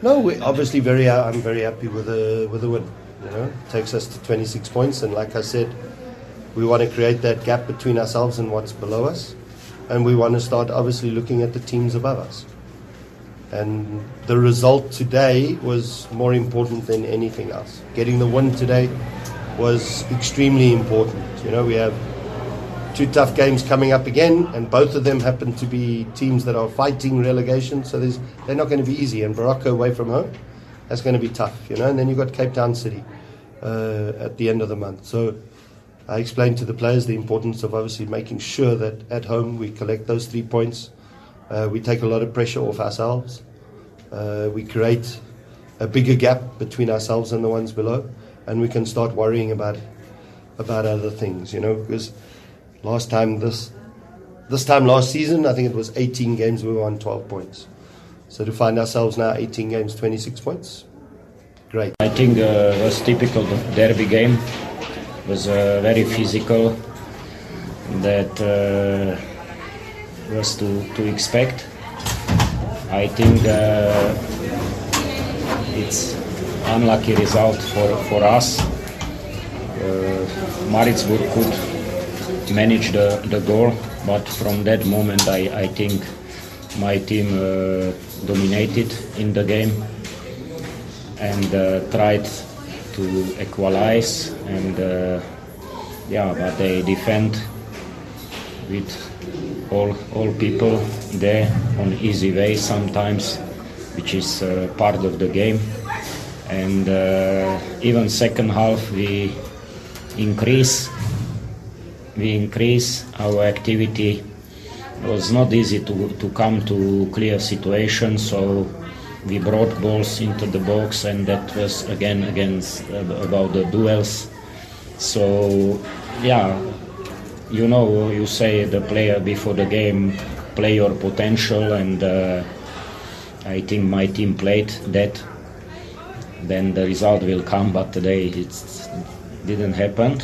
No, we obviously very. Uh, I'm very happy with the with the win. You know, it takes us to 26 points, and like I said, we want to create that gap between ourselves and what's below us, and we want to start obviously looking at the teams above us. And the result today was more important than anything else. Getting the win today was extremely important. You know, we have two tough games coming up again, and both of them happen to be teams that are fighting relegation. So they're not going to be easy. And Baroka away from home, that's going to be tough, you know. And then you've got Cape Town City uh, at the end of the month. So I explained to the players the importance of obviously making sure that at home we collect those three points. Uh, we take a lot of pressure off ourselves. Uh, we create a bigger gap between ourselves and the ones below, and we can start worrying about about other things, you know, because last time this this time last season, I think it was 18 games we won 12 points. So to find ourselves now 18 games, 26 points, great. I think uh, it was typical derby game. It was uh, very physical. That uh, was to, to expect. I think uh, it's unlucky result for, for us. Uh, Maritzburg could manage the, the goal, but from that moment I, I think my team uh, dominated in the game and uh, tried to equalize and uh, yeah but they defend with all all people there on easy way sometimes which is uh, part of the game. And uh, even second half we increase we increase our activity. It was not easy to, to come to clear situation so we brought balls into the box and that was again against uh, about the duels. So yeah you know you say the player before the game play your potential and uh, i think my team played that. Then the result will come but today it didn't happen